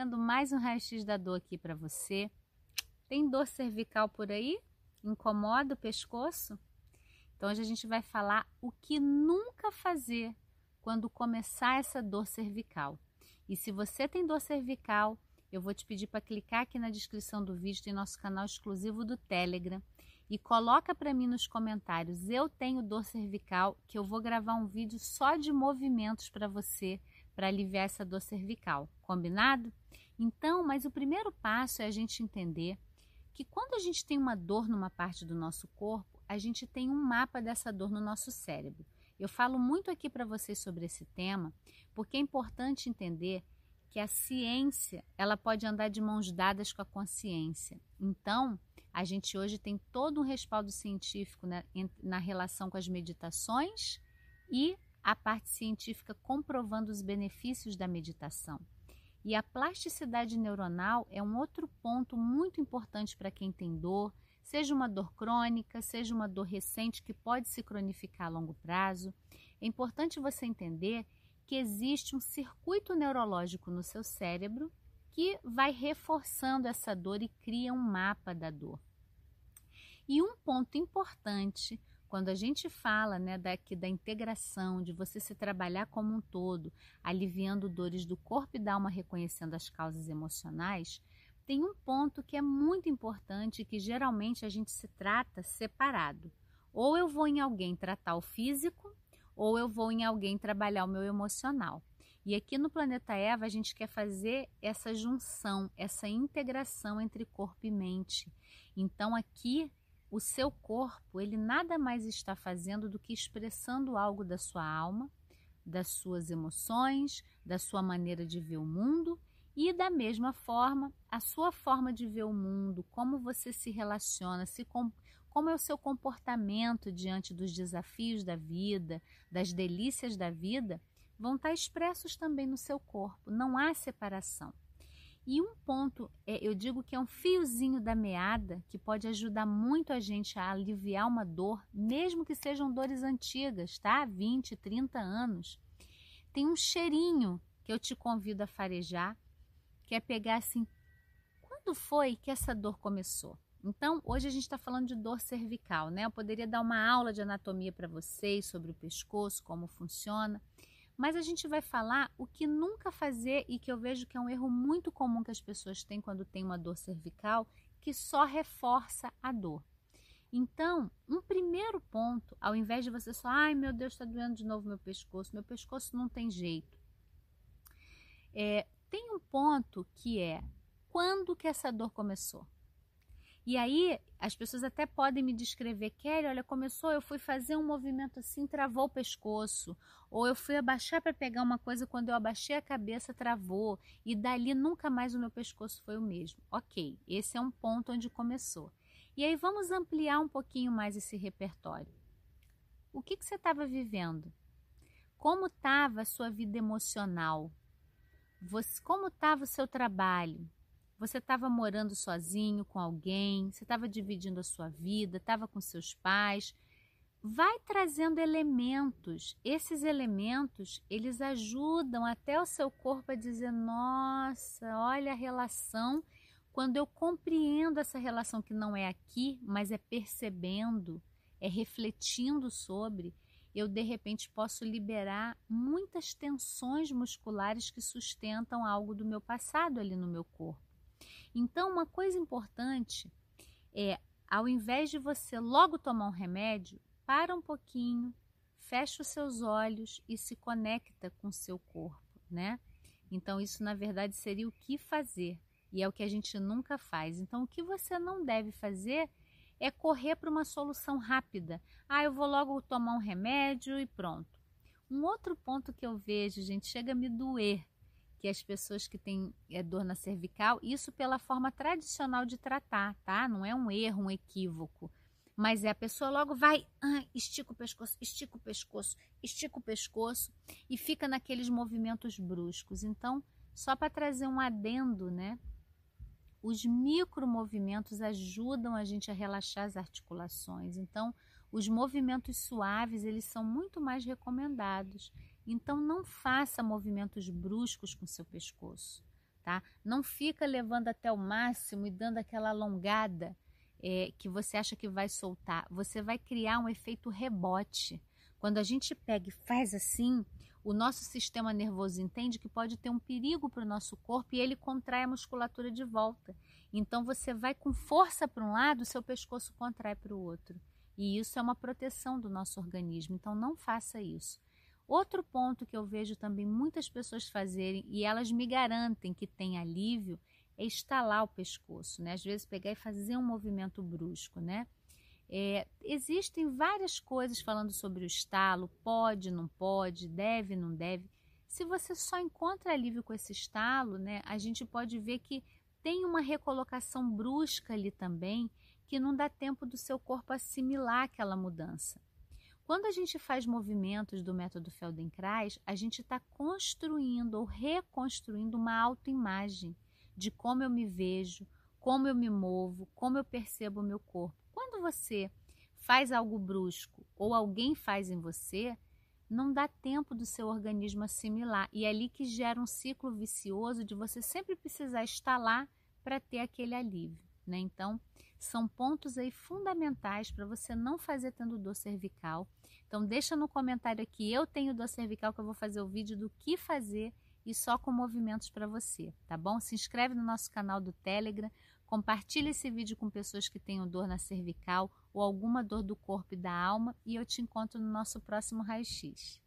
chegando mais um raio-x da dor aqui para você. Tem dor cervical por aí? Incomoda o pescoço? Então hoje a gente vai falar o que nunca fazer quando começar essa dor cervical. E se você tem dor cervical, eu vou te pedir para clicar aqui na descrição do vídeo, tem nosso canal exclusivo do Telegram e coloca para mim nos comentários, eu tenho dor cervical, que eu vou gravar um vídeo só de movimentos para você para aliviar essa dor cervical, combinado? Então, mas o primeiro passo é a gente entender que quando a gente tem uma dor numa parte do nosso corpo, a gente tem um mapa dessa dor no nosso cérebro. Eu falo muito aqui para vocês sobre esse tema, porque é importante entender que a ciência, ela pode andar de mãos dadas com a consciência. Então, a gente hoje tem todo um respaldo científico né, na relação com as meditações e a parte científica comprovando os benefícios da meditação. E a plasticidade neuronal é um outro ponto muito importante para quem tem dor, seja uma dor crônica, seja uma dor recente que pode se cronificar a longo prazo. É importante você entender que existe um circuito neurológico no seu cérebro que vai reforçando essa dor e cria um mapa da dor. E um ponto importante quando a gente fala né, daqui da integração, de você se trabalhar como um todo, aliviando dores do corpo e da alma, reconhecendo as causas emocionais, tem um ponto que é muito importante que geralmente a gente se trata separado. Ou eu vou em alguém tratar o físico, ou eu vou em alguém trabalhar o meu emocional. E aqui no Planeta Eva a gente quer fazer essa junção, essa integração entre corpo e mente. Então aqui o seu corpo, ele nada mais está fazendo do que expressando algo da sua alma, das suas emoções, da sua maneira de ver o mundo e da mesma forma, a sua forma de ver o mundo, como você se relaciona, se com, como é o seu comportamento diante dos desafios da vida, das delícias da vida, vão estar expressos também no seu corpo. Não há separação. E um ponto, é, eu digo que é um fiozinho da meada que pode ajudar muito a gente a aliviar uma dor, mesmo que sejam dores antigas, tá? 20, 30 anos. Tem um cheirinho que eu te convido a farejar, que é pegar assim, quando foi que essa dor começou? Então, hoje a gente está falando de dor cervical, né? Eu poderia dar uma aula de anatomia para vocês sobre o pescoço, como funciona. Mas a gente vai falar o que nunca fazer e que eu vejo que é um erro muito comum que as pessoas têm quando tem uma dor cervical, que só reforça a dor. Então, um primeiro ponto, ao invés de você só, ai meu Deus, está doendo de novo meu pescoço, meu pescoço não tem jeito. É, tem um ponto que é quando que essa dor começou? E aí as pessoas até podem me descrever, Kelly, olha, começou, eu fui fazer um movimento assim, travou o pescoço, ou eu fui abaixar para pegar uma coisa, quando eu abaixei a cabeça, travou, e dali nunca mais o meu pescoço foi o mesmo. Ok, esse é um ponto onde começou. E aí vamos ampliar um pouquinho mais esse repertório. O que, que você estava vivendo? Como estava a sua vida emocional? Você, como estava o seu trabalho? Você estava morando sozinho com alguém, você estava dividindo a sua vida, estava com seus pais. Vai trazendo elementos. Esses elementos, eles ajudam até o seu corpo a dizer: "Nossa, olha a relação". Quando eu compreendo essa relação que não é aqui, mas é percebendo, é refletindo sobre, eu de repente posso liberar muitas tensões musculares que sustentam algo do meu passado ali no meu corpo. Então, uma coisa importante é, ao invés de você logo tomar um remédio, para um pouquinho, fecha os seus olhos e se conecta com o seu corpo, né? Então, isso na verdade seria o que fazer, e é o que a gente nunca faz. Então, o que você não deve fazer é correr para uma solução rápida. Ah, eu vou logo tomar um remédio e pronto. Um outro ponto que eu vejo, gente, chega a me doer que as pessoas que têm é, dor na cervical, isso pela forma tradicional de tratar, tá? Não é um erro, um equívoco. Mas é a pessoa logo vai, ah, estica o pescoço, estica o pescoço, estica o pescoço e fica naqueles movimentos bruscos. Então, só para trazer um adendo, né? Os micromovimentos ajudam a gente a relaxar as articulações. Então, os movimentos suaves, eles são muito mais recomendados. Então não faça movimentos bruscos com seu pescoço. tá? Não fica levando até o máximo e dando aquela alongada é, que você acha que vai soltar. Você vai criar um efeito rebote. Quando a gente pega e faz assim, o nosso sistema nervoso entende que pode ter um perigo para o nosso corpo e ele contrai a musculatura de volta. Então você vai com força para um lado, seu pescoço contrai para o outro. E isso é uma proteção do nosso organismo. Então não faça isso. Outro ponto que eu vejo também muitas pessoas fazerem e elas me garantem que tem alívio é estalar o pescoço, né? Às vezes pegar e fazer um movimento brusco, né? É, existem várias coisas falando sobre o estalo, pode, não pode, deve, não deve. Se você só encontra alívio com esse estalo, né, a gente pode ver que tem uma recolocação brusca ali também, que não dá tempo do seu corpo assimilar aquela mudança. Quando a gente faz movimentos do método Feldenkrais, a gente está construindo ou reconstruindo uma autoimagem de como eu me vejo, como eu me movo, como eu percebo o meu corpo. Quando você faz algo brusco ou alguém faz em você, não dá tempo do seu organismo assimilar. E é ali que gera um ciclo vicioso de você sempre precisar estar lá para ter aquele alívio. Né? Então, são pontos aí fundamentais para você não fazer tendo dor cervical. Então deixa no comentário aqui, eu tenho dor cervical que eu vou fazer o vídeo do que fazer e só com movimentos para você, tá bom? Se inscreve no nosso canal do Telegram, compartilha esse vídeo com pessoas que tenham dor na cervical ou alguma dor do corpo e da alma e eu te encontro no nosso próximo raio-x.